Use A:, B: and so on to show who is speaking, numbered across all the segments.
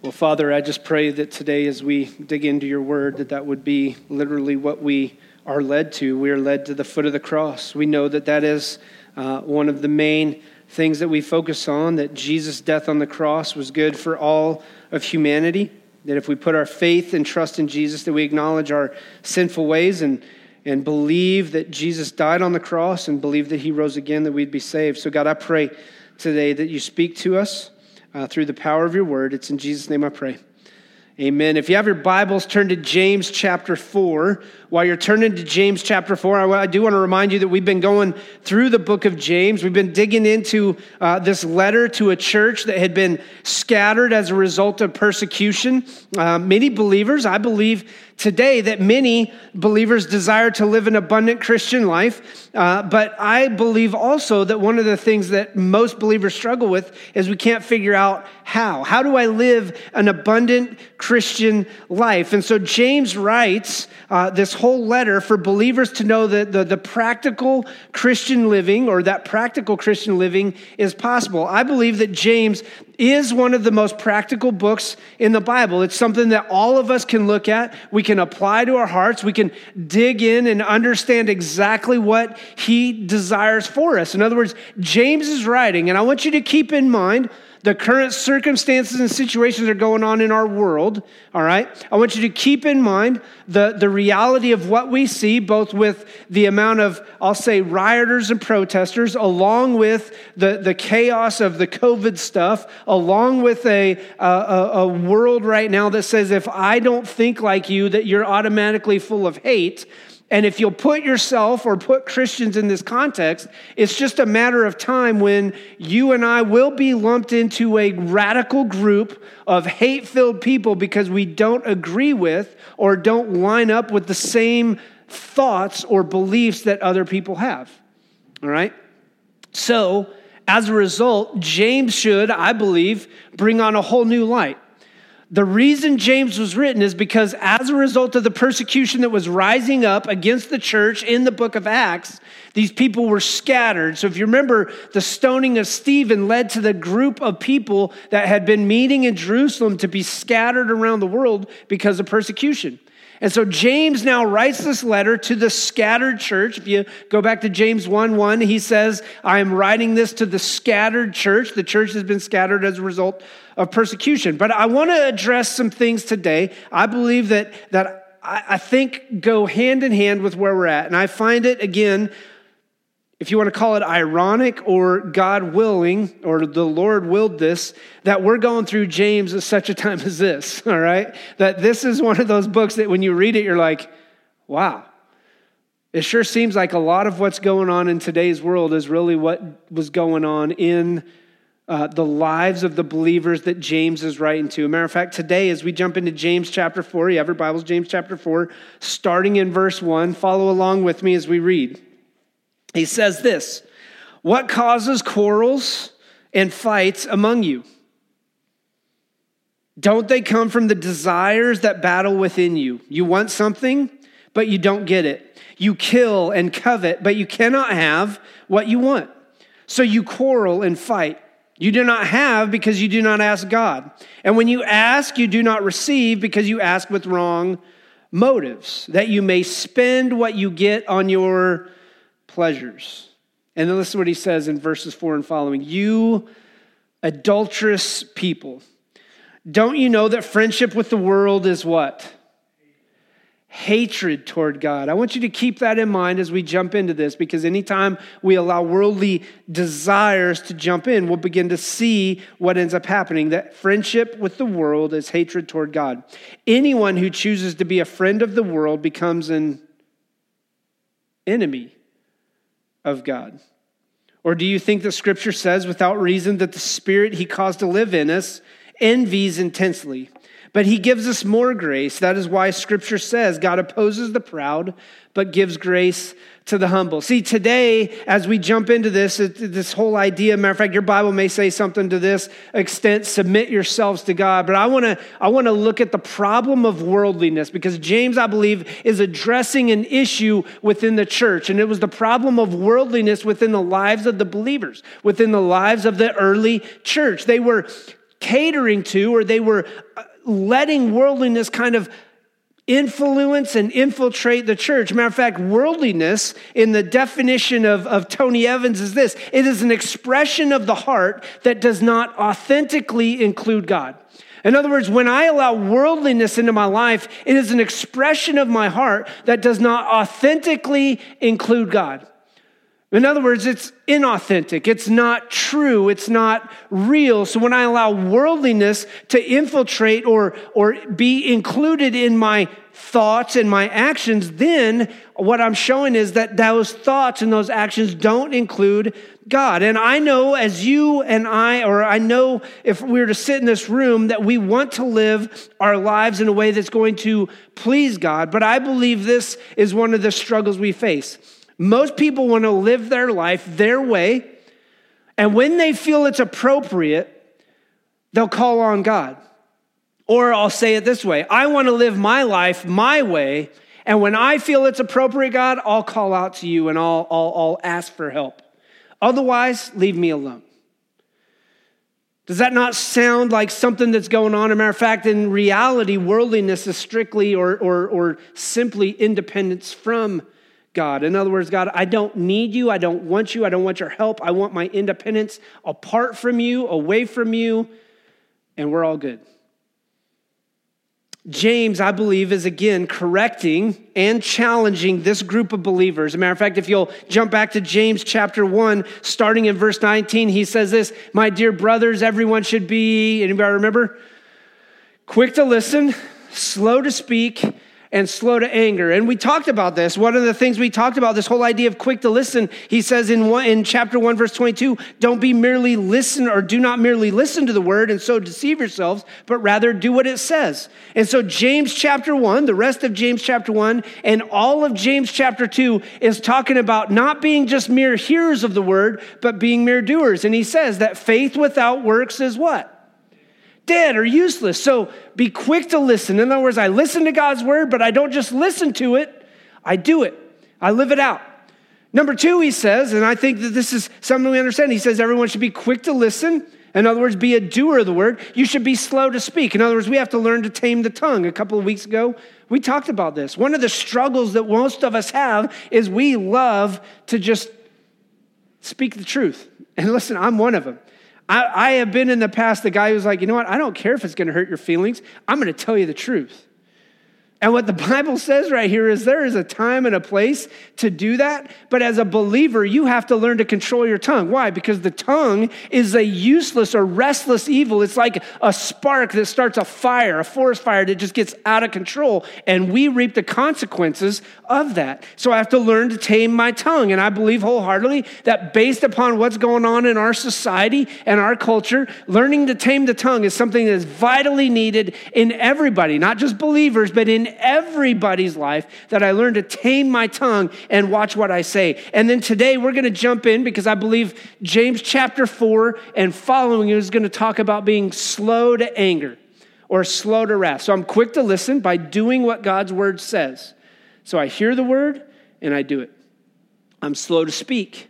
A: Well, Father, I just pray that today, as we dig into your word, that that would be literally what we are led to. We are led to the foot of the cross. We know that that is uh, one of the main things that we focus on, that Jesus' death on the cross was good for all of humanity. That if we put our faith and trust in Jesus, that we acknowledge our sinful ways and, and believe that Jesus died on the cross and believe that he rose again, that we'd be saved. So, God, I pray today that you speak to us uh, through the power of your word. It's in Jesus' name I pray. Amen. If you have your Bibles, turn to James chapter 4. While you're turning to James chapter 4, I, do want to remind you that we've been going through the book of James. We've been digging into uh, this letter to a church that had been scattered as a result of persecution. Uh, many believers, I believe, today that many believers desire to live an abundant Christian life. Uh, but I believe also that one of the things that most believers struggle with is we can't figure out how. How do I live an abundant Christian life? And so James writes uh, this whole letter for believers to know that the, the practical Christian living or that practical Christian living is possible. I believe that James is one of the most practical books in the Bible. It's something that all of us can look at. We can apply to our hearts. We can dig in and understand exactly what he desires for us. In other words, James is writing, and I want you to keep in mind the current circumstances and situations that are going on in our world, all right? I want you to keep in mind the, the reality of what we see, both with the amount of, I'll say, rioters and protesters, along with the, the chaos of the COVID stuff, along with a, a, a world right now that says, if I don't think like you, that you're automatically full of hate. And if you'll put yourself or put Christians in this context, it's just a matter of time when you and I will be lumped into a radical group of hate filled people because we don't agree with or don't line up with the same thoughts or beliefs that other people have. All right? So, as a result, James should, I believe, bring on a whole new light. The reason James was written is because, as a result of the persecution that was rising up against the church in the book of Acts, these people were scattered. So, if you remember, the stoning of Stephen led to the group of people that had been meeting in Jerusalem to be scattered around the world because of persecution. And so James now writes this letter to the scattered church. If you go back to James 1 1, he says, I am writing this to the scattered church. The church has been scattered as a result of persecution. But I want to address some things today. I believe that, that I, I think go hand in hand with where we're at. And I find it, again, if you want to call it ironic or God willing or the Lord willed this, that we're going through James at such a time as this, all right? That this is one of those books that when you read it, you're like, wow. It sure seems like a lot of what's going on in today's world is really what was going on in uh, the lives of the believers that James is writing to. matter of fact, today, as we jump into James chapter 4, you have your Bibles, James chapter 4, starting in verse 1, follow along with me as we read. He says this What causes quarrels and fights among you? Don't they come from the desires that battle within you? You want something, but you don't get it. You kill and covet, but you cannot have what you want. So you quarrel and fight. You do not have because you do not ask God. And when you ask, you do not receive because you ask with wrong motives, that you may spend what you get on your pleasures. And then listen to what he says in verses 4 and following. You adulterous people, don't you know that friendship with the world is what? Hatred toward God. I want you to keep that in mind as we jump into this because anytime we allow worldly desires to jump in, we'll begin to see what ends up happening. That friendship with the world is hatred toward God. Anyone who chooses to be a friend of the world becomes an enemy of God? Or do you think the scripture says without reason that the spirit he caused to live in us envies intensely? But he gives us more grace. That is why scripture says God opposes the proud, but gives grace to the humble. See, today, as we jump into this, this whole idea, matter of fact, your Bible may say something to this extent, submit yourselves to God. But I want to I want to look at the problem of worldliness because James, I believe, is addressing an issue within the church. And it was the problem of worldliness within the lives of the believers, within the lives of the early church. They were catering to or they were uh, letting worldliness kind of influence and infiltrate the church. Matter of fact, worldliness, in the definition of, of Tony Evans, is this it is an expression of the heart that does not authentically include God. In other words, when I allow worldliness into my life, it is an expression of my heart that does not authentically include God. In other words, it's inauthentic. It's not true. It's not real. So when I allow worldliness to infiltrate or, or be included in my thoughts and my actions, then what I'm showing is that those thoughts and those actions don't include God. And I know as you and I, or I know if we were to sit in this room, that we want to live our lives in a way that's going to please God. But I believe this is one of the struggles we face most people want to live their life their way, and when they feel it's appropriate, they'll call on God. Or I'll say it this way I want to live my life my way, and when I feel it's appropriate, God, I'll call out to you and I'll, I'll, I'll ask for help. Otherwise, leave me alone. Does that not sound like something that's going on? As a matter of fact, in reality, worldliness is strictly or, or, or simply independence from God. In other words, God, I don't need you. I don't want you. I don't want your help. I want my independence apart from you, away from you, and we're all good. James, I believe, is again correcting and challenging this group of believers. As a matter of fact, if you'll jump back to James chapter 1, starting in verse 19, he says this My dear brothers, everyone should be, anybody remember? Quick to listen, slow to speak and slow to anger. And we talked about this. One of the things we talked about, this whole idea of quick to listen, he says in, one, in chapter 1, verse 22, don't be merely listen or do not merely listen to the word and so deceive yourselves, but rather do what it says. And so James chapter 1, the rest of James chapter 1, and all of James chapter 2 is talking about not being just mere hearers of the word, but being mere doers. And he says that faith without works is what? Dead or useless. So be quick to listen. In other words, I listen to God's word, but I don't just listen to it, I do it, I live it out. Number two, he says, and I think that this is something we understand, he says everyone should be quick to listen. In other words, be a doer of the word. You should be slow to speak. In other words, we have to learn to tame the tongue. A couple of weeks ago, we talked about this. One of the struggles that most of us have is we love to just speak the truth. And listen, I'm one of them. I, I have been in the past the guy who's like, you know what? I don't care if it's going to hurt your feelings. I'm going to tell you the truth. And what the Bible says right here is there is a time and a place to do that. But as a believer, you have to learn to control your tongue. Why? Because the tongue is a useless or restless evil. It's like a spark that starts a fire, a forest fire that just gets out of control. And we reap the consequences of that. So I have to learn to tame my tongue. And I believe wholeheartedly that based upon what's going on in our society and our culture, learning to tame the tongue is something that is vitally needed in everybody, not just believers, but in everybody's life that I learn to tame my tongue and watch what I say. And then today we're going to jump in because I believe James chapter 4 and following is going to talk about being slow to anger or slow to wrath. So I'm quick to listen by doing what God's word says. So I hear the word and I do it. I'm slow to speak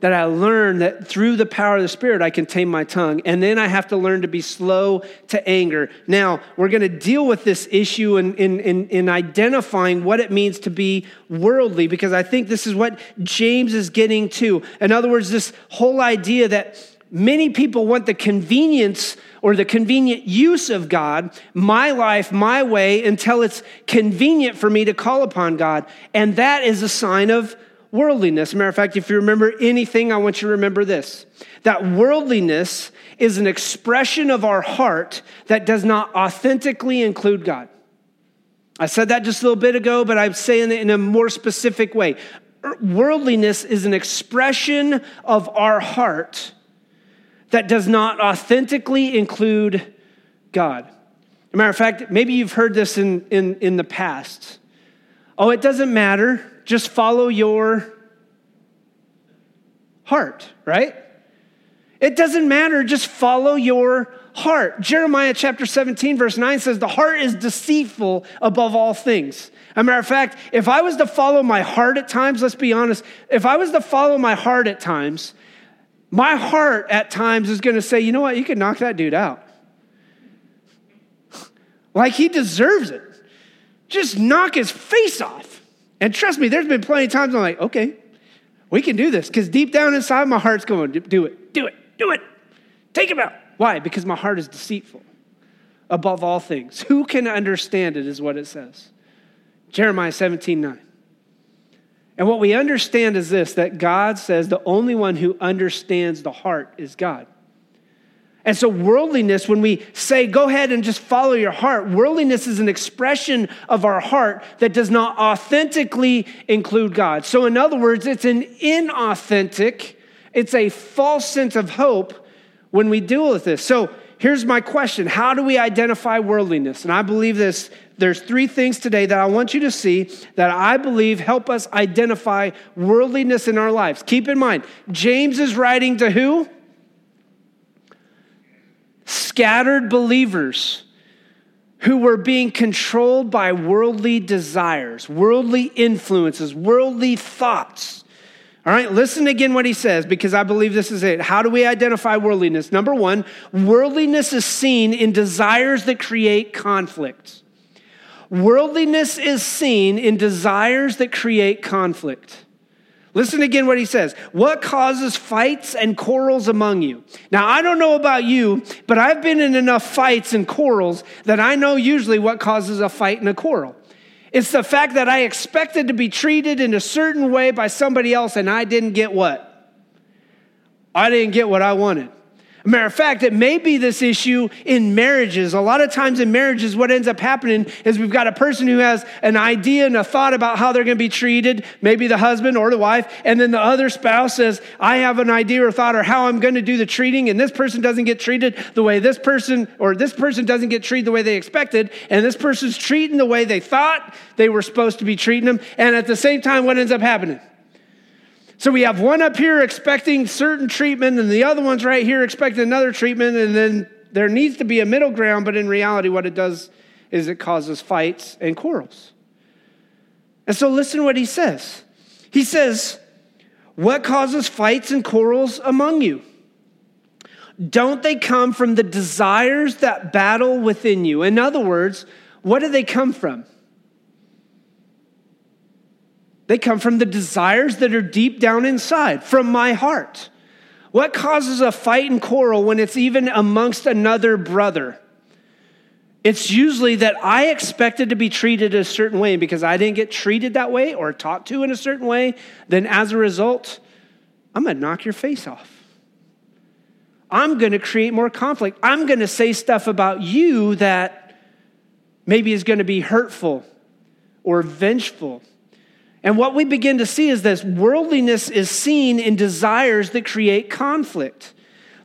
A: that I learn that through the power of the Spirit, I can tame my tongue. And then I have to learn to be slow to anger. Now, we're going to deal with this issue in, in, in, in, identifying what it means to be worldly, because I think this is what James is getting to. In other words, this whole idea that many people want the convenience or the convenient use of God, my life, my way, until it's convenient for me to call upon God. And that is a sign of worldliness. matter of fact, if you remember anything, I want you to remember this that worldliness is an expression of our heart that does not authentically include God. I said that just a little bit ago, but I'm saying it in a more specific way. Er, worldliness is an expression of our heart that does not authentically include God. Matter of fact, maybe you've heard this in, in, in the past. Oh, it doesn't matter just follow your heart, right? It doesn't matter, just follow your heart. Jeremiah chapter 17, verse 9 says, The heart is deceitful above all things. As a matter of fact, if I was to follow my heart at times, let's be honest, if I was to follow my heart at times, my heart at times is going to say, you know what, you can knock that dude out. like he deserves it. Just knock his face off. And trust me, there's been plenty of times I'm like, okay, we can do this. Because deep down inside, my heart's going, do it, do it, do it. Take him out. Why? Because my heart is deceitful above all things. Who can understand it, is what it says. Jeremiah 17 9. And what we understand is this that God says the only one who understands the heart is God. And so, worldliness, when we say, go ahead and just follow your heart, worldliness is an expression of our heart that does not authentically include God. So, in other words, it's an inauthentic, it's a false sense of hope when we deal with this. So, here's my question How do we identify worldliness? And I believe this there's three things today that I want you to see that I believe help us identify worldliness in our lives. Keep in mind, James is writing to who? Scattered believers who were being controlled by worldly desires, worldly influences, worldly thoughts. All right, listen again what he says because I believe this is it. How do we identify worldliness? Number one, worldliness is seen in desires that create conflict. Worldliness is seen in desires that create conflict. Listen again what he says. What causes fights and quarrels among you? Now, I don't know about you, but I've been in enough fights and quarrels that I know usually what causes a fight and a quarrel. It's the fact that I expected to be treated in a certain way by somebody else and I didn't get what? I didn't get what I wanted. Matter of fact, it may be this issue in marriages. A lot of times in marriages, what ends up happening is we've got a person who has an idea and a thought about how they're going to be treated, maybe the husband or the wife, and then the other spouse says, I have an idea or thought or how I'm going to do the treating, and this person doesn't get treated the way this person, or this person doesn't get treated the way they expected, and this person's treating the way they thought they were supposed to be treating them, and at the same time, what ends up happening? So we have one up here expecting certain treatment, and the other one's right here expecting another treatment, and then there needs to be a middle ground, but in reality, what it does is it causes fights and quarrels. And so listen what he says. He says, What causes fights and quarrels among you? Don't they come from the desires that battle within you? In other words, what do they come from? They come from the desires that are deep down inside, from my heart. What causes a fight and quarrel when it's even amongst another brother? It's usually that I expected to be treated a certain way because I didn't get treated that way or talked to in a certain way. Then, as a result, I'm to knock your face off. I'm to create more conflict. I'm to say stuff about you that maybe is to be hurtful or vengeful and what we begin to see is this worldliness is seen in desires that create conflict.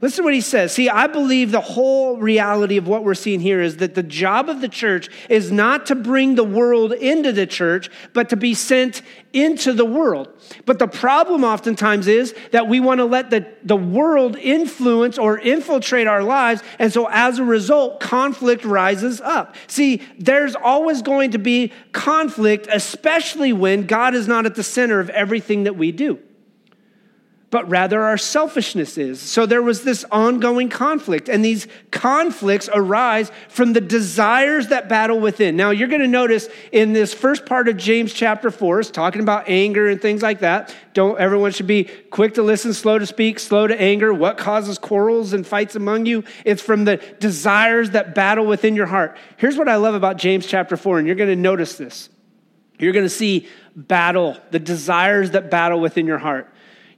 A: Listen to what he says. See, I believe the whole reality of what we're seeing here is that the job of the church is not to bring the world into the church, but to be sent into the world. But the problem oftentimes is that we want to let the, the world influence or infiltrate our lives. And so as a result, conflict rises up. See, there's always going to be conflict, especially when God is not at the center of everything that we do but rather our selfishness is. So there was this ongoing conflict, and these conflicts arise from the desires that battle within. Now, you're going to notice in this first part of James chapter 4, it's talking about anger and things like that. Don't everyone should be quick to listen, slow to speak, slow to anger. What causes quarrels and fights among you? It's from the desires that battle within your heart. Here's what I love about James chapter 4, and you're going to notice this. You're going to see battle, the desires that battle within your heart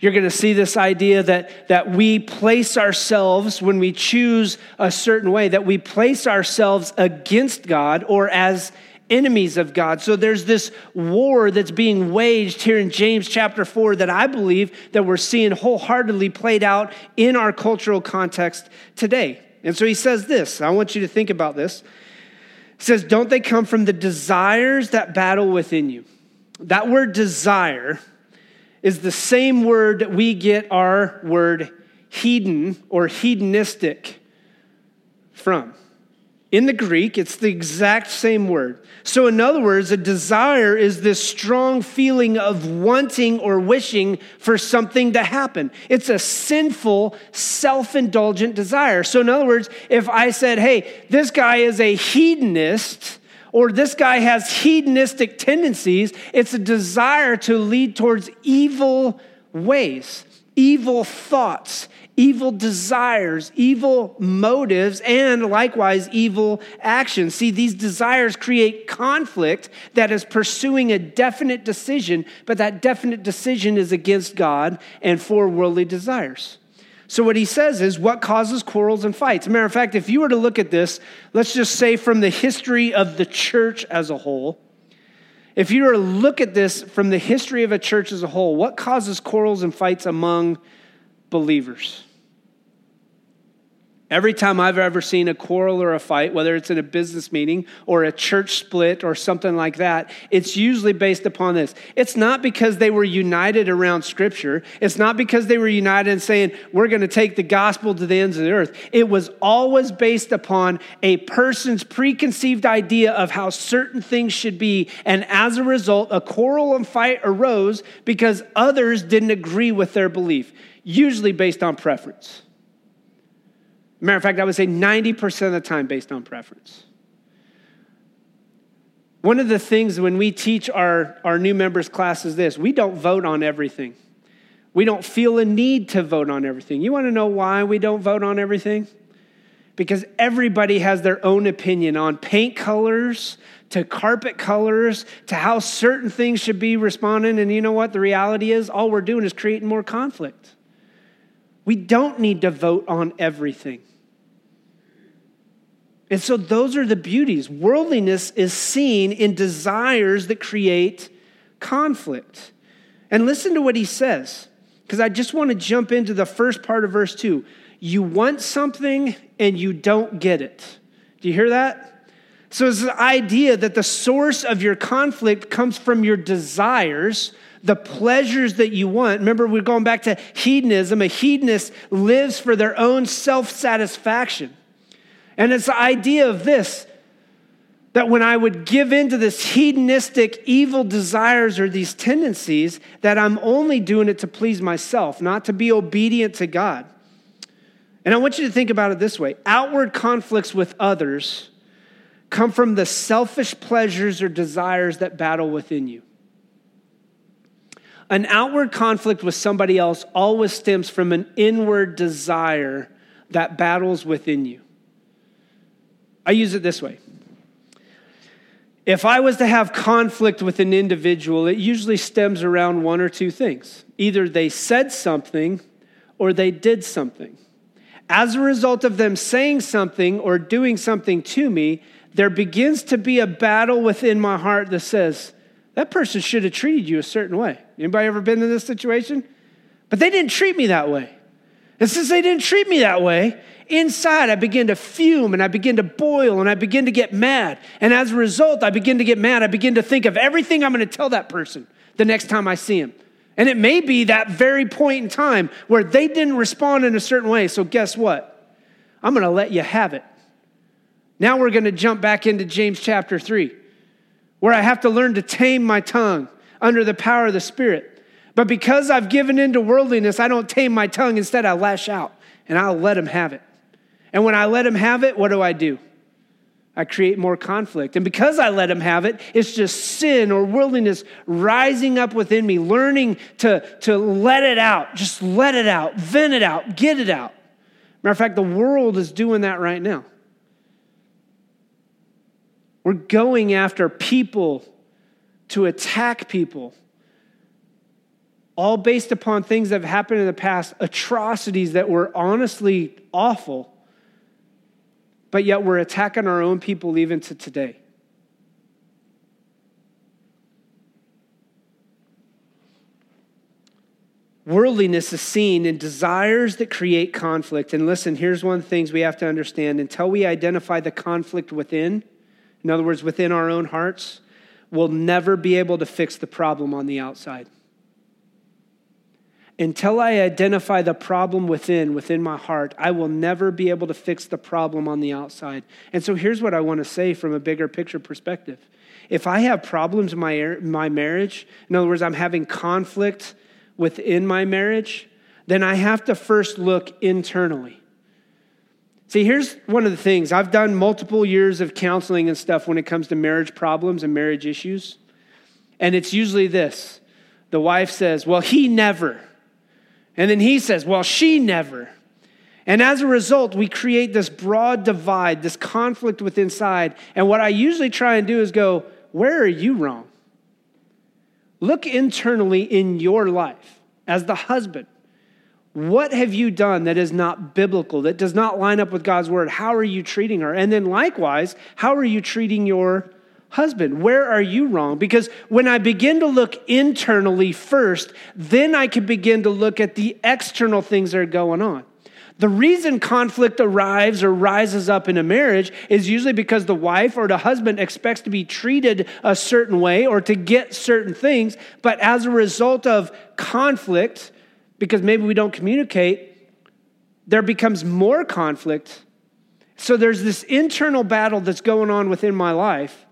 A: you're going to see this idea that, that we place ourselves, when we choose a certain way, that we place ourselves against God or as enemies of God. So there's this war that's being waged here in James chapter 4 that I believe that we're seeing wholeheartedly played out in our cultural context today. And so he says this. I want you to think about this. He says, Don't they come from the desires that battle within you? That word desire is the same word we get our word hedon or hedonistic from. In the Greek, it's the exact same word. So, in other words, a desire is this strong feeling of wanting or wishing for something to happen. It's a sinful, self indulgent desire. So, in other words, if I said, hey, this guy is a hedonist, or this guy has hedonistic tendencies, it's a desire to lead towards evil ways, evil thoughts, evil desires, evil motives, and likewise evil actions. See, these desires create conflict that is pursuing a definite decision, but that definite decision is against God and for worldly desires. So, what he says is what causes quarrels and fights. matter of fact, if you were to look at this, let's just say from the history of the church as a whole, if you were to look at this from the history of a church as a whole, what causes quarrels and fights among believers? Every time I've ever seen a quarrel or a fight, whether it's in a business meeting or a church split or something like that, it's usually based upon this. It's not because they were united around Scripture. It's not because they were united in saying, we're going to take the gospel to the ends of the earth. It was always based upon a person's preconceived idea of how certain things should be. And as a result, a quarrel and fight arose because others didn't agree with their belief, usually based on preference. Matter of fact, I would say 90% of the time based on preference. One of the things when we teach our, our new members class is this we don't vote on everything. We don't feel a need to vote on everything. You want to know why we don't vote on everything? Because everybody has their own opinion on paint colors, to carpet colors, to how certain things should be responding. And you know what? The reality is, all we're doing is creating more conflict. We don't need to vote on everything. And so those are the beauties. Worldliness is seen in desires that create conflict. And listen to what he says, because I just want to jump into the first part of verse 2. You want something and you don't get it. Do you hear that? So it's the idea that the source of your conflict comes from your desires, the pleasures that you want. Remember, we're going back to hedonism. A hedonist lives for their own self satisfaction. And it's the idea of this that when I would give into this hedonistic evil desires or these tendencies, that I'm only doing it to please myself, not to be obedient to God. And I want you to think about it this way outward conflicts with others come from the selfish pleasures or desires that battle within you. An outward conflict with somebody else always stems from an inward desire that battles within you. I use it this way. If I was to have conflict with an individual, it usually stems around one or two things. Either they said something or they did something. As a result of them saying something or doing something to me, there begins to be a battle within my heart that says, that person should have treated you a certain way. Anybody ever been in this situation? But they didn't treat me that way. And since they didn't treat me that way, inside I begin to fume and I begin to boil and I begin to get mad. And as a result, I begin to get mad. I begin to think of everything I'm going to tell that person the next time I see him. And it may be that very point in time where they didn't respond in a certain way. So, guess what? I'm going to let you have it. Now we're going to jump back into James chapter 3, where I have to learn to tame my tongue under the power of the Spirit. But because I've given in to worldliness, I don't tame my tongue. Instead, I lash out and I'll let him have it. And when I let him have it, what do I do? I create more conflict. And because I let him have it, it's just sin or worldliness rising up within me, learning to, to let it out. Just let it out, vent it out, get it out. Matter of fact, the world is doing that right now. We're going after people to attack people all based upon things that have happened in the past, atrocities that were honestly awful, but yet we're attacking our own people even to today. Worldliness is seen in desires that create conflict. And listen, here's one of the things we have to understand until we identify the conflict within, in other words, within our own hearts, we'll never be able to fix the problem on the outside. Until I identify the problem within, within my heart, I will never be able to fix the problem on the outside. And so here's what I want to say from a bigger picture perspective. If I have problems in my, my marriage, in other words, I'm having conflict within my marriage, then I have to first look internally. See, here's one of the things I've done multiple years of counseling and stuff when it comes to marriage problems and marriage issues. And it's usually this the wife says, Well, he never. And then he says, Well, she never. And as a result, we create this broad divide, this conflict with inside. And what I usually try and do is go, Where are you wrong? Look internally in your life as the husband. What have you done that is not biblical, that does not line up with God's word? How are you treating her? And then likewise, how are you treating your husband? Where are you wrong? Because when I begin to look internally first, then I can begin to look at the external things that are going on. The reason conflict arrives or rises up in a marriage is usually because the wife or the husband expects to be treated a certain way or to get certain things, but as a result of conflict, because maybe we don't communicate, there becomes more conflict. So there's this internal battle that's going on within my life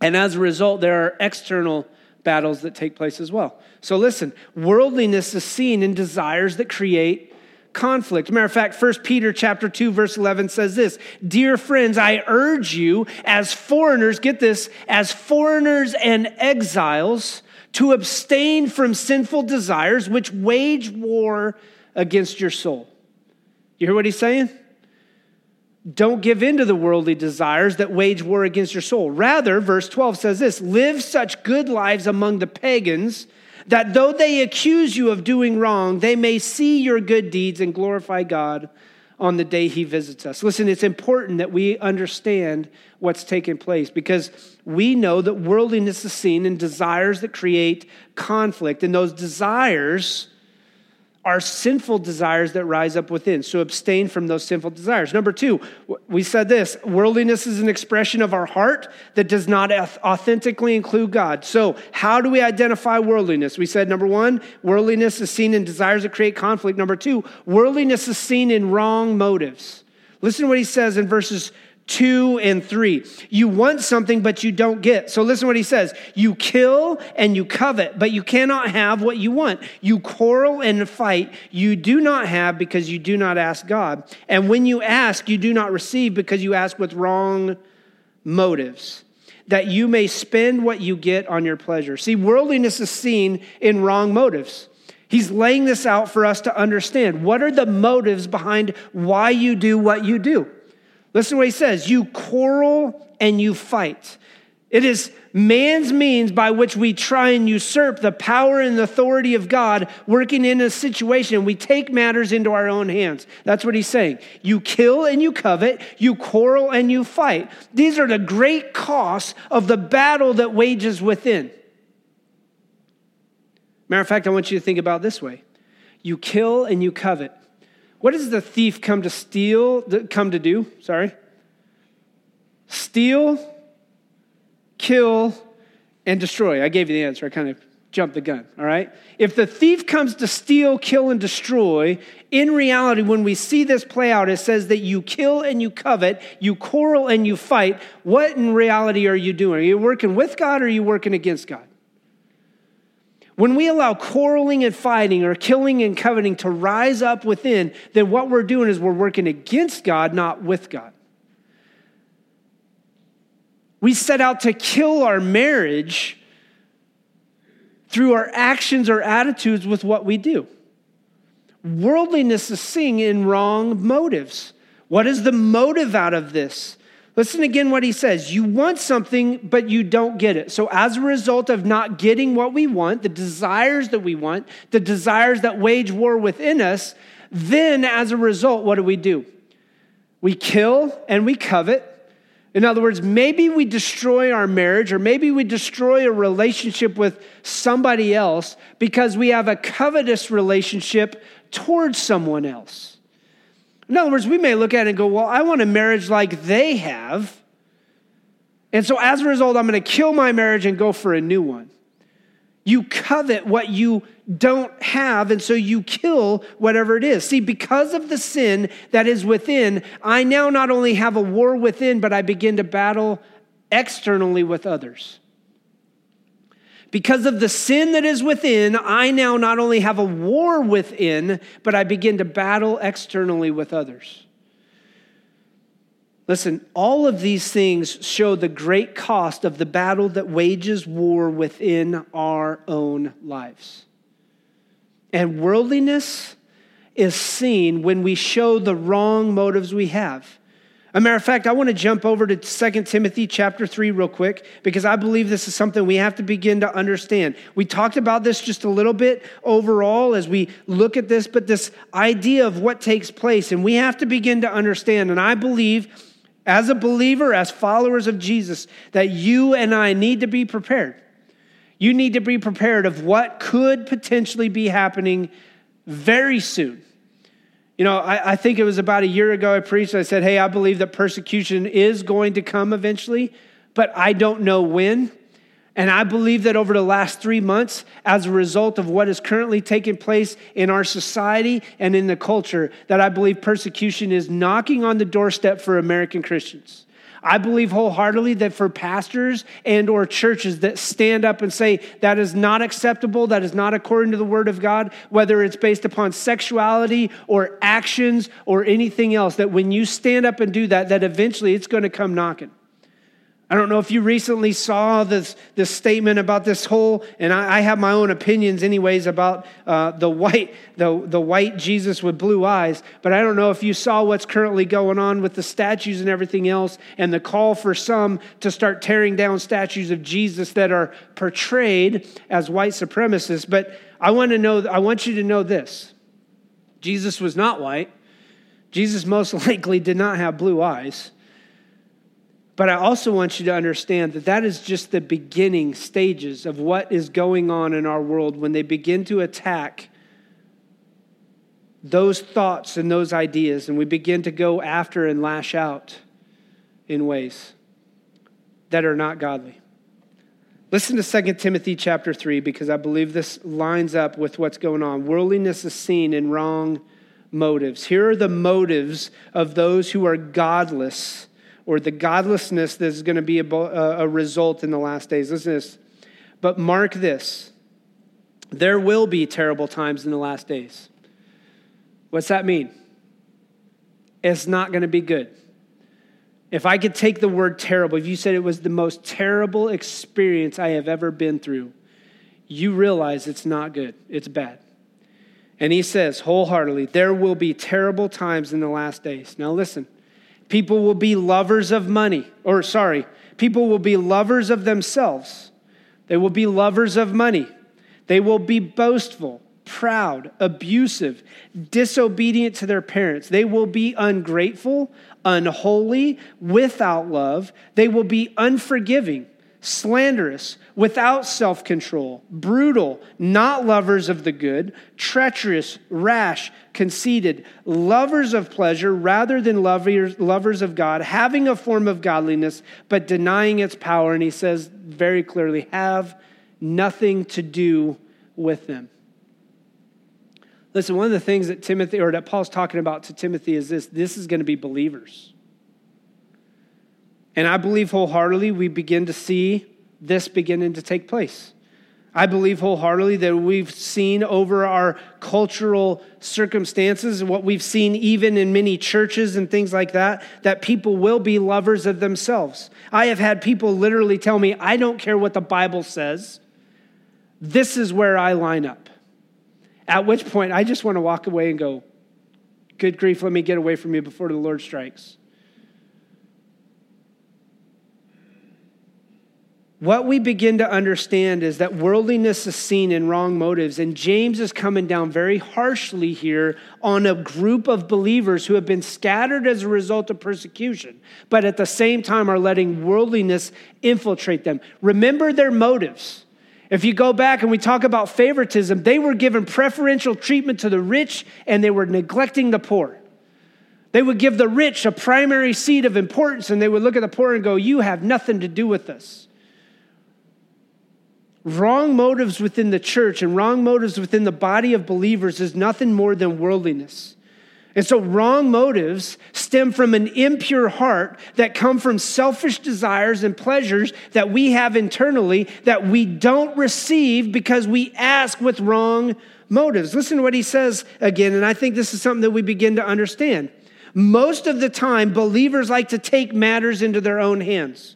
A: and as a result, there are external battles that take place as well. So listen, worldliness is seen in desires that create conflict. Matter of fact, 1 Peter chapter 2 verse 11 says this, "Dear friends, I urge you as foreigners, get this, as foreigners and exiles to abstain from sinful desires which wage war against your soul." You hear what he's saying? Don't give in to the worldly desires that wage war against your soul. Rather, verse 12 says this live such good lives among the pagans that though they accuse you of doing wrong, they may see your good deeds and glorify God on the day he visits us. Listen, it's important that we understand what's taking place because we know that worldliness is seen in desires that create conflict, and those desires are sinful desires that rise up within. So abstain from those sinful desires. Number two, we said this worldliness is an expression of our heart that does not authentically include God. So, how do we identify worldliness? We said number one, worldliness is seen in desires that create conflict. Number two, worldliness is seen in wrong motives. Listen to what he says in verses 2 and 3. You want something, but you don't get. So listen what he says. You kill and you covet, but you cannot have what you want. You quarrel and fight. You do not have because you do not ask God. And when you ask, you do not receive because you ask with wrong motives, that you may spend what you get on your pleasure. See, worldliness is seen in wrong motives. He's laying this out for us to understand. What are the motives behind why you do what you do? Listen to what he says you quarrel and you fight. It is man's means by which we try and usurp the power and authority of God working in a situation. We take matters into our own hands. That's what he's saying. You kill and you covet, you quarrel and you fight. These are the great costs of the battle that wages within. Matter of fact, I want you to think about this way you kill and you covet. What does the thief come to steal, come to do? Sorry. Steal, kill, and destroy. I gave you the answer. I kind of jumped the gun, all right? If the thief comes to steal, kill, and destroy, in reality, when we see this play out, it says that you kill and you covet, you quarrel and you fight. What in reality are you doing? Are you working with God or are you working against God? When we allow quarreling and fighting or killing and coveting to rise up within, then what we're doing is we're working against God, not with God. We set out to kill our marriage through our actions or attitudes with what we do. Worldliness is seeing in wrong motives. What is the motive out of this? Listen again what he says. You want something, but you don't get it. So, as a result of not getting what we want, the desires that we want, the desires that wage war within us, then as a result, what do we do? We kill and we covet. In other words, maybe we destroy our marriage or maybe we destroy a relationship with somebody else because we have a covetous relationship towards someone else. In other words, we may look at it and go, Well, I want a marriage like they have. And so as a result, I'm going to kill my marriage and go for a new one. You covet what you don't have, and so you kill whatever it is. See, because of the sin that is within, I now not only have a war within, but I begin to battle externally with others. Because of the sin that is within, I now not only have a war within, but I begin to battle externally with others. Listen, all of these things show the great cost of the battle that wages war within our own lives. And worldliness is seen when we show the wrong motives we have. A matter of fact, I want to jump over to 2 Timothy chapter 3 real quick because I believe this is something we have to begin to understand. We talked about this just a little bit overall as we look at this, but this idea of what takes place, and we have to begin to understand. And I believe as a believer, as followers of Jesus, that you and I need to be prepared. You need to be prepared of what could potentially be happening very soon. You know, I, I, think it was about a year ago I preached. I said, Hey, I believe that persecution is going to come eventually, but I don't know when. And I believe that over the last three months, as a result of what is currently taking place in our society and in the culture, that I believe persecution is knocking on the doorstep for American Christians. I believe wholeheartedly that for pastors and or churches that stand up and say that is not acceptable, that is not according to the word of God, whether it's based upon sexuality or actions or anything else, that when you stand up and do that, that eventually it's going to come knocking. I don't know if you recently saw this, this statement about this whole, and I, I have my own opinions, anyways, about uh, the white the, the white Jesus with blue eyes. But I don't know if you saw what's currently going on with the statues and everything else, and the call for some to start tearing down statues of Jesus that are portrayed as white supremacists. But I want to know, I want you to know this: Jesus was not white. Jesus most likely did not have blue eyes. But I also want you to understand that that is just the beginning stages of what is going on in our world when they begin to attack those thoughts and those ideas, and we begin to go after and lash out in ways that are not godly. Listen to 2 Timothy chapter 3 because I believe this lines up with what's going on. Worldliness is seen in wrong motives. Here are the motives of those who are godless or the godlessness that is going to be a, a result in the last days. Listen to this. But mark this there will be terrible times in the last days. What's that mean? It's not going to be good. If I could take the word terrible, if you said it was the most terrible experience I have ever been through, you realize it's not good, it's bad. And he says wholeheartedly, there will be terrible times in the last days. Now, listen, People will be lovers of money, or sorry, people will be lovers of themselves. They will be lovers of money. They will be boastful, proud, abusive, disobedient to their parents. They will be ungrateful, unholy, without love. They will be unforgiving slanderous, without self control, brutal, not lovers of the good, treacherous, rash, conceited, lovers of pleasure rather than lovers of God, having a form of godliness, but denying its power. And he says very clearly, have nothing to do with them. Listen, one of the things that Timothy or that Paul's talking about to Timothy is this this is going to be believers. And I believe wholeheartedly we begin to see this beginning to take place. I believe wholeheartedly that we've seen over our cultural circumstances, what we've seen even in many churches and things like that, that people will be lovers of themselves. I have had people literally tell me, I don't care what the Bible says, this is where I line up. At which point, I just want to walk away and go, Good grief, let me get away from you before the Lord strikes. What we begin to understand is that worldliness is seen in wrong motives. And James is coming down very harshly here on a group of believers who have been scattered as a result of persecution, but at the same time are letting worldliness infiltrate them. Remember their motives. If you go back and we talk about favoritism, they were given preferential treatment to the rich and they were neglecting the poor. They would give the rich a primary seat of importance and they would look at the poor and go, You have nothing to do with this. Wrong motives within the church and wrong motives within the body of believers is nothing more than worldliness. And so, wrong motives stem from an impure heart that come from selfish desires and pleasures that we have internally that we don't receive because we ask with wrong motives. Listen to what he says again, and I think this is something that we begin to understand. Most of the time, believers like to take matters into their own hands.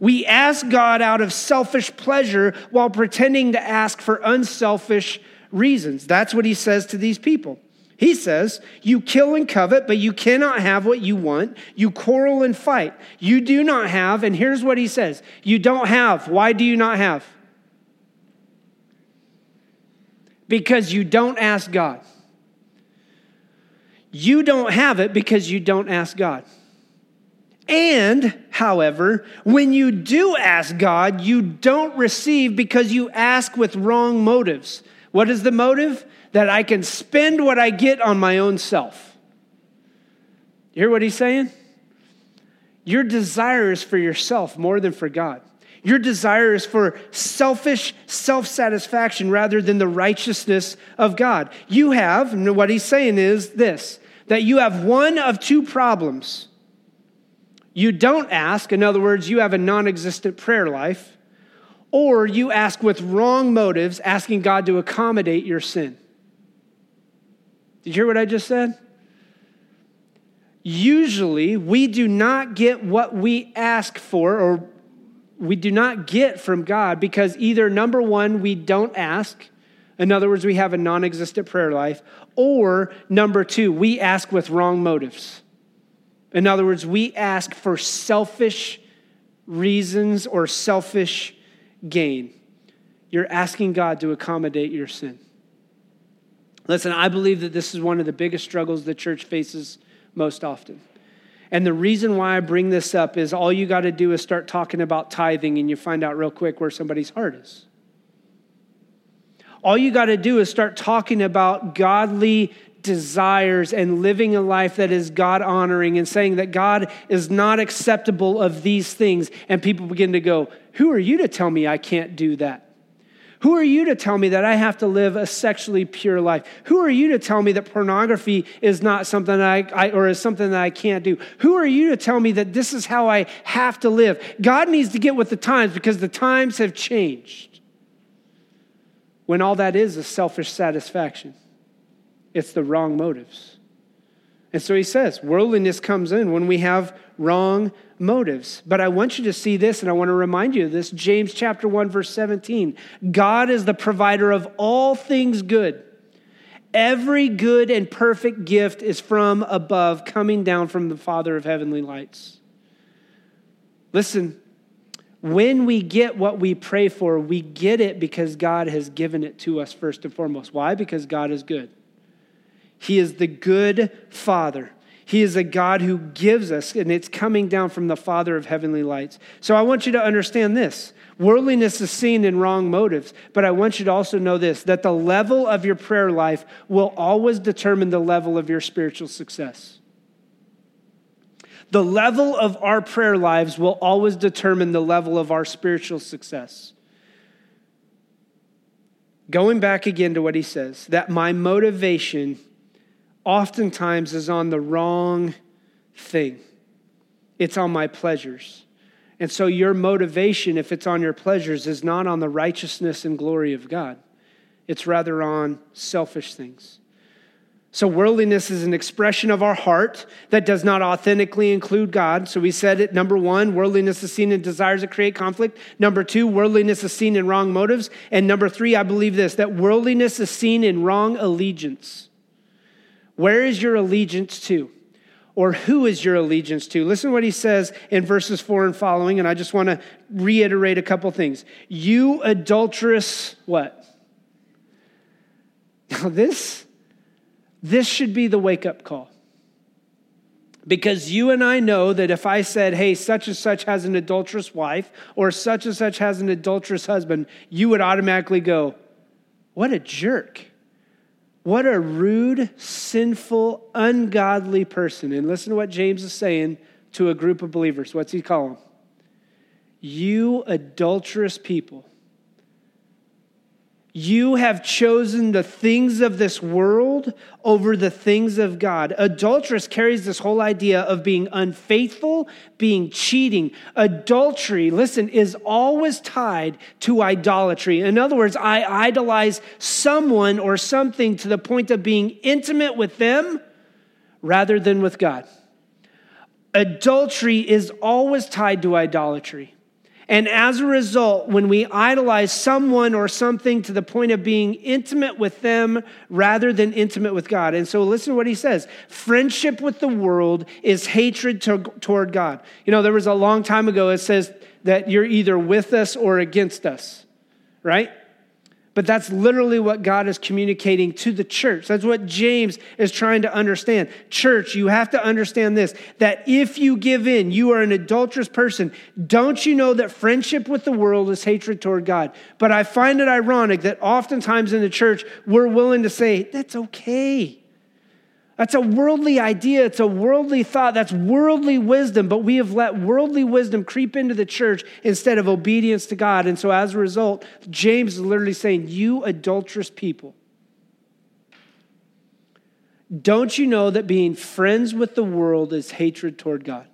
A: We ask God out of selfish pleasure while pretending to ask for unselfish reasons. That's what he says to these people. He says, You kill and covet, but you cannot have what you want. You quarrel and fight. You do not have, and here's what he says You don't have. Why do you not have? Because you don't ask God. You don't have it because you don't ask God. And, however, when you do ask God, you don't receive because you ask with wrong motives. What is the motive? That I can spend what I get on my own self. You hear what he's saying? Your desire is for yourself more than for God. Your desire is for selfish self satisfaction rather than the righteousness of God. You have, what he's saying is this that you have one of two problems. You don't ask, in other words, you have a non existent prayer life or you ask with wrong motives, asking God to accommodate your sin. Did you hear what I just said? Usually, we do not get what we ask for, or we do not get from God because either number one, we don't ask. In other words, we have a non existent prayer life. Or number two, we ask with wrong motives. In other words, we ask for selfish reasons or selfish gain. You're asking God to accommodate your sin. Listen, I believe that this is one of the biggest struggles the church faces most often. And the reason why I bring this up is all you got to do is start talking about tithing and you find out real quick where somebody's heart is. All you got to do is start talking about godly desires and living a life that is God honoring and saying that God is not acceptable of these things. And people begin to go, Who are you to tell me I can't do that? Who are you to tell me that I have to live a sexually pure life? Who are you to tell me that pornography is not something I, I, or is something that I can't do? Who are you to tell me that this is how I have to live? God needs to get with the times because the times have changed. When all that is is selfish satisfaction. It's the wrong motives. And so he says, worldliness comes in when we have wrong motives. But I want you to see this, and I want to remind you of this James chapter 1, verse 17. God is the provider of all things good. Every good and perfect gift is from above, coming down from the Father of heavenly lights. Listen, when we get what we pray for, we get it because God has given it to us first and foremost. Why? Because God is good. He is the good Father. He is a God who gives us, and it's coming down from the Father of heavenly lights. So I want you to understand this. Worldliness is seen in wrong motives, but I want you to also know this that the level of your prayer life will always determine the level of your spiritual success. The level of our prayer lives will always determine the level of our spiritual success. Going back again to what he says, that my motivation oftentimes is on the wrong thing. It's on my pleasures. And so your motivation, if it's on your pleasures, is not on the righteousness and glory of God. It's rather on selfish things. So, worldliness is an expression of our heart that does not authentically include God. So, we said it number one, worldliness is seen in desires that create conflict. Number two, worldliness is seen in wrong motives. And number three, I believe this that worldliness is seen in wrong allegiance. Where is your allegiance to? Or who is your allegiance to? Listen to what he says in verses four and following, and I just want to reiterate a couple things. You adulterous, what? Now, this, this should be the wake up call. Because you and I know that if I said, hey, such and such has an adulterous wife, or such and such has an adulterous husband, you would automatically go, what a jerk. What a rude, sinful, ungodly person. And listen to what James is saying to a group of believers. What's he call them? You adulterous people. You have chosen the things of this world over the things of God. Adulteress carries this whole idea of being unfaithful, being cheating. Adultery, listen, is always tied to idolatry. In other words, I idolize someone or something to the point of being intimate with them rather than with God. Adultery is always tied to idolatry. And as a result, when we idolize someone or something to the point of being intimate with them rather than intimate with God. And so listen to what he says friendship with the world is hatred to, toward God. You know, there was a long time ago, it says that you're either with us or against us, right? But that's literally what God is communicating to the church. That's what James is trying to understand. Church, you have to understand this that if you give in, you are an adulterous person. Don't you know that friendship with the world is hatred toward God? But I find it ironic that oftentimes in the church, we're willing to say, that's okay. That's a worldly idea. It's a worldly thought. That's worldly wisdom. But we have let worldly wisdom creep into the church instead of obedience to God. And so as a result, James is literally saying, You adulterous people. Don't you know that being friends with the world is hatred toward God?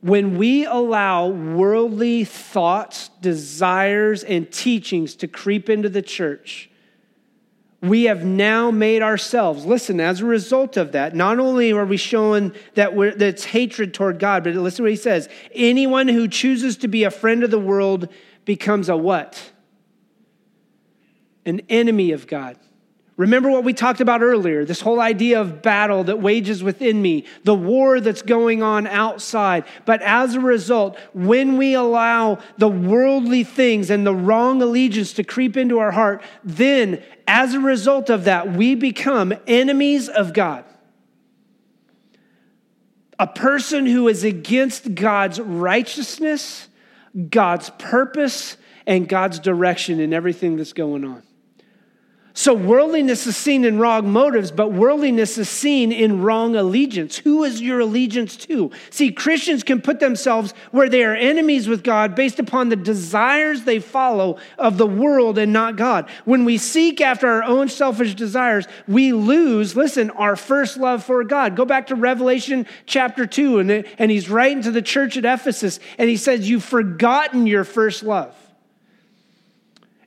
A: When we allow worldly thoughts, desires, and teachings to creep into the church, we have now made ourselves, listen, as a result of that, not only are we showing that, we're, that it's hatred toward God, but listen what he says. Anyone who chooses to be a friend of the world becomes a what? An enemy of God. Remember what we talked about earlier this whole idea of battle that wages within me, the war that's going on outside. But as a result, when we allow the worldly things and the wrong allegiance to creep into our heart, then as a result of that, we become enemies of God. A person who is against God's righteousness, God's purpose, and God's direction in everything that's going on. So, worldliness is seen in wrong motives, but worldliness is seen in wrong allegiance. Who is your allegiance to? See, Christians can put themselves where they are enemies with God based upon the desires they follow of the world and not God. When we seek after our own selfish desires, we lose, listen, our first love for God. Go back to Revelation chapter 2, and, and he's writing to the church at Ephesus, and he says, You've forgotten your first love.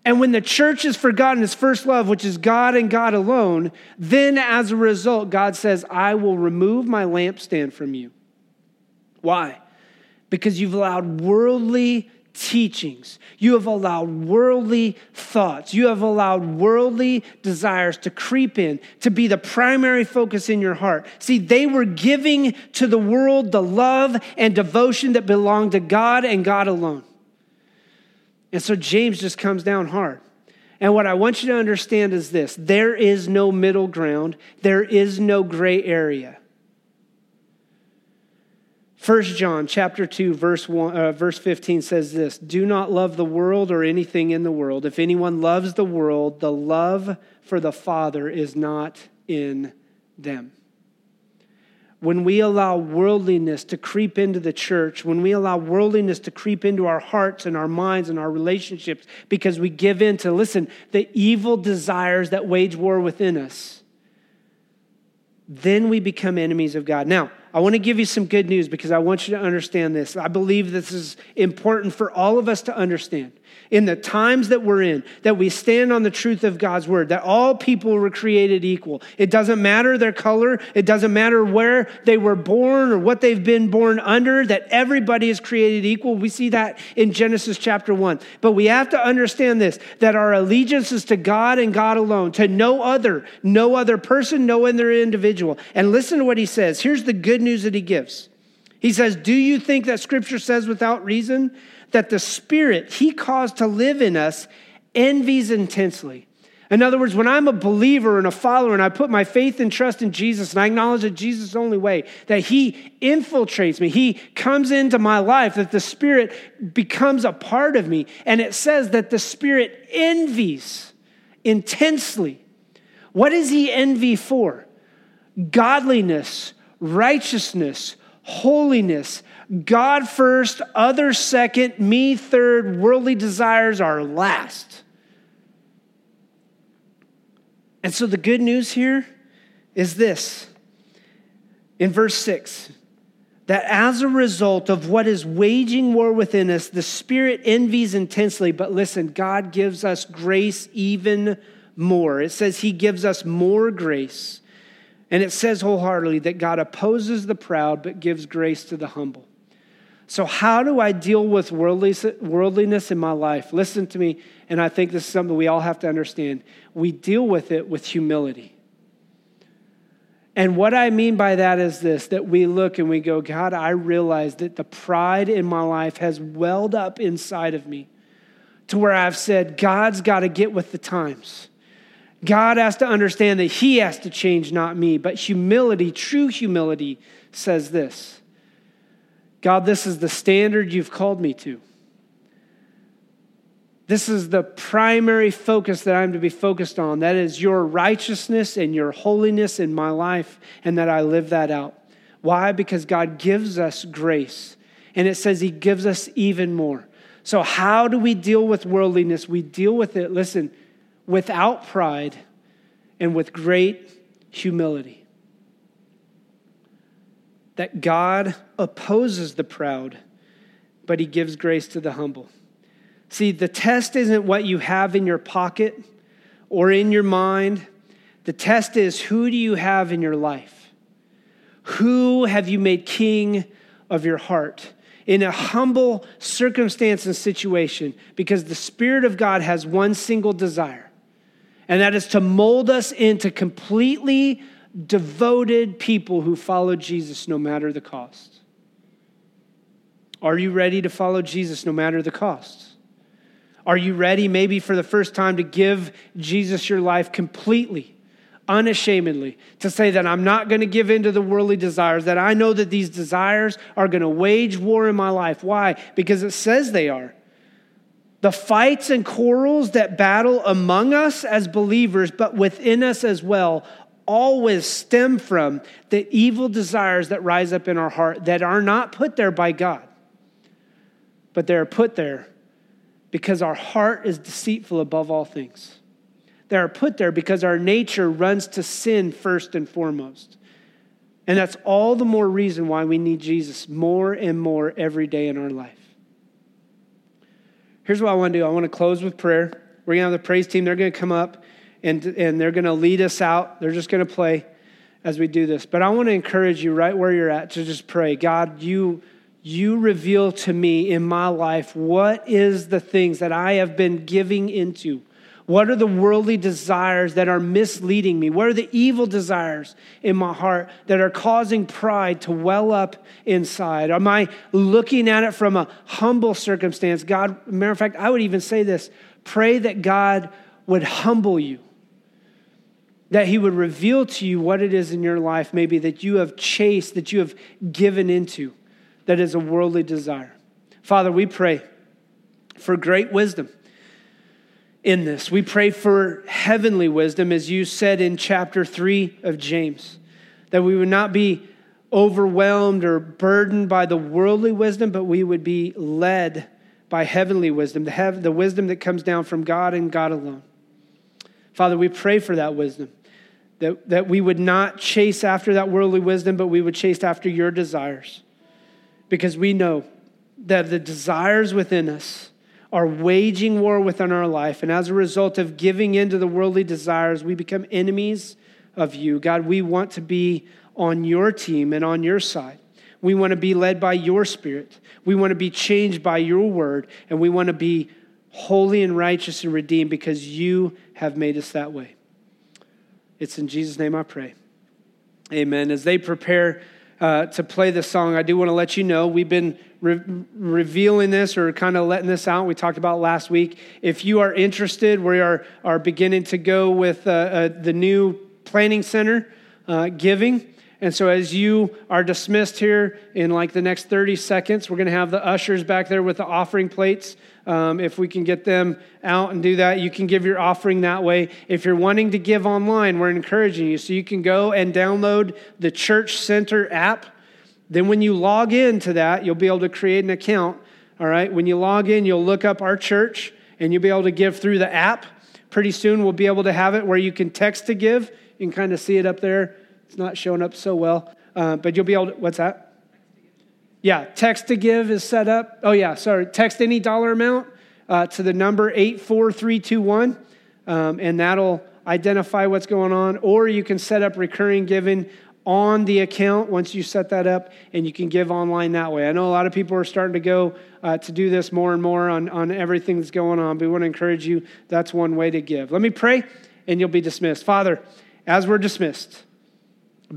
A: And when the church has forgotten its first love, which is God and God alone, then as a result, God says, I will remove my lampstand from you. Why? Because you've allowed worldly teachings, you have allowed worldly thoughts, you have allowed worldly desires to creep in, to be the primary focus in your heart. See, they were giving to the world the love and devotion that belonged to God and God alone. And so James just comes down hard. And what I want you to understand is this. There is no middle ground, there is no gray area. 1 John chapter 2 verse 1 uh, verse 15 says this. Do not love the world or anything in the world. If anyone loves the world the love for the father is not in them when we allow worldliness to creep into the church, when we allow worldliness to creep into our hearts and our minds and our relationships, because we give in to, listen, the evil desires that wage war within us, then we become enemies of God. Now, I want to give you some good news because I want you to understand this. I believe this is important for all of us to understand in the times that we're in, that we stand on the truth of God's word, that all people were created equal. It doesn't matter their color, it doesn't matter where they were born or what they've been born under, that everybody is created equal. We see that in Genesis chapter 1. But we have to understand this that our allegiance is to God and God alone, to no other, no other person, no other individual. And listen to what he says. Here's the good news that he gives. He says, Do you think that scripture says without reason that the Spirit He caused to live in us envies intensely. In other words, when I'm a believer and a follower and I put my faith and trust in Jesus and I acknowledge that Jesus is the only way, that He infiltrates me, He comes into my life, that the Spirit becomes a part of me. And it says that the Spirit envies intensely. What does He envy for? Godliness, righteousness, holiness, God first, other second, me third, worldly desires are last. And so the good news here is this in verse 6 that as a result of what is waging war within us, the Spirit envies intensely. But listen, God gives us grace even more. It says He gives us more grace. And it says wholeheartedly that God opposes the proud but gives grace to the humble. So, how do I deal with worldliness in my life? Listen to me, and I think this is something we all have to understand. We deal with it with humility. And what I mean by that is this that we look and we go, God, I realize that the pride in my life has welled up inside of me to where I've said, God's got to get with the times. God has to understand that He has to change, not me. But humility, true humility, says this God, this is the standard you've called me to. This is the primary focus that I'm to be focused on. That is your righteousness and your holiness in my life, and that I live that out. Why? Because God gives us grace, and it says He gives us even more. So, how do we deal with worldliness? We deal with it, listen, without pride and with great humility. That God opposes the proud, but he gives grace to the humble. See, the test isn't what you have in your pocket or in your mind. The test is who do you have in your life? Who have you made king of your heart? In a humble circumstance and situation, because the Spirit of God has one single desire and that is to mold us into completely devoted people who follow Jesus no matter the cost. Are you ready to follow Jesus no matter the cost? Are you ready, maybe for the first time, to give Jesus your life completely, unashamedly, to say that I'm not going to give in to the worldly desires, that I know that these desires are going to wage war in my life? Why? Because it says they are. The fights and quarrels that battle among us as believers, but within us as well, always stem from the evil desires that rise up in our heart that are not put there by God, but they're put there because our heart is deceitful above all things. They are put there because our nature runs to sin first and foremost. And that's all the more reason why we need Jesus more and more every day in our life. Here's what I want to do I want to close with prayer. We're going to have the praise team. They're going to come up and, and they're going to lead us out. They're just going to play as we do this. But I want to encourage you right where you're at to just pray God, you, you reveal to me in my life what is the things that I have been giving into what are the worldly desires that are misleading me? What are the evil desires in my heart that are causing pride to well up inside? Am I looking at it from a humble circumstance? God, matter of fact, I would even say this pray that God would humble you, that He would reveal to you what it is in your life, maybe that you have chased, that you have given into, that is a worldly desire. Father, we pray for great wisdom in this. We pray for heavenly wisdom, as you said in chapter 3 of James, that we would not be overwhelmed or burdened by the worldly wisdom, but we would be led by heavenly wisdom, the, hev- the wisdom that comes down from God and God alone. Father, we pray for that wisdom, that, that we would not chase after that worldly wisdom, but we would chase after your desires. Because we know that the desires within us, are waging war within our life. And as a result of giving in to the worldly desires, we become enemies of you. God, we want to be on your team and on your side. We want to be led by your spirit. We want to be changed by your word. And we want to be holy and righteous and redeemed because you have made us that way. It's in Jesus' name I pray. Amen. As they prepare uh, to play this song, I do want to let you know we've been re- revealing this or kind of letting this out. We talked about last week. If you are interested, we are, are beginning to go with uh, uh, the new planning center uh, giving. And so, as you are dismissed here in like the next 30 seconds, we're going to have the ushers back there with the offering plates. Um, if we can get them out and do that, you can give your offering that way. If you're wanting to give online, we're encouraging you. So, you can go and download the Church Center app Then when you log into that, you'll be able to create an account. All right. When you log in, you'll look up our church and you'll be able to give through the app. Pretty soon, we'll be able to have it where you can text to give. You can kind of see it up there. It's not showing up so well, uh, but you'll be able to. What's that? Yeah, text to give is set up. Oh, yeah, sorry. Text any dollar amount uh, to the number 84321, um, and that'll identify what's going on. Or you can set up recurring giving on the account once you set that up, and you can give online that way. I know a lot of people are starting to go uh, to do this more and more on, on everything that's going on, but we want to encourage you that's one way to give. Let me pray, and you'll be dismissed. Father, as we're dismissed,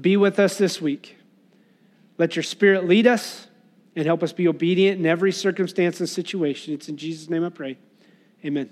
A: be with us this week. Let your spirit lead us and help us be obedient in every circumstance and situation. It's in Jesus' name I pray. Amen.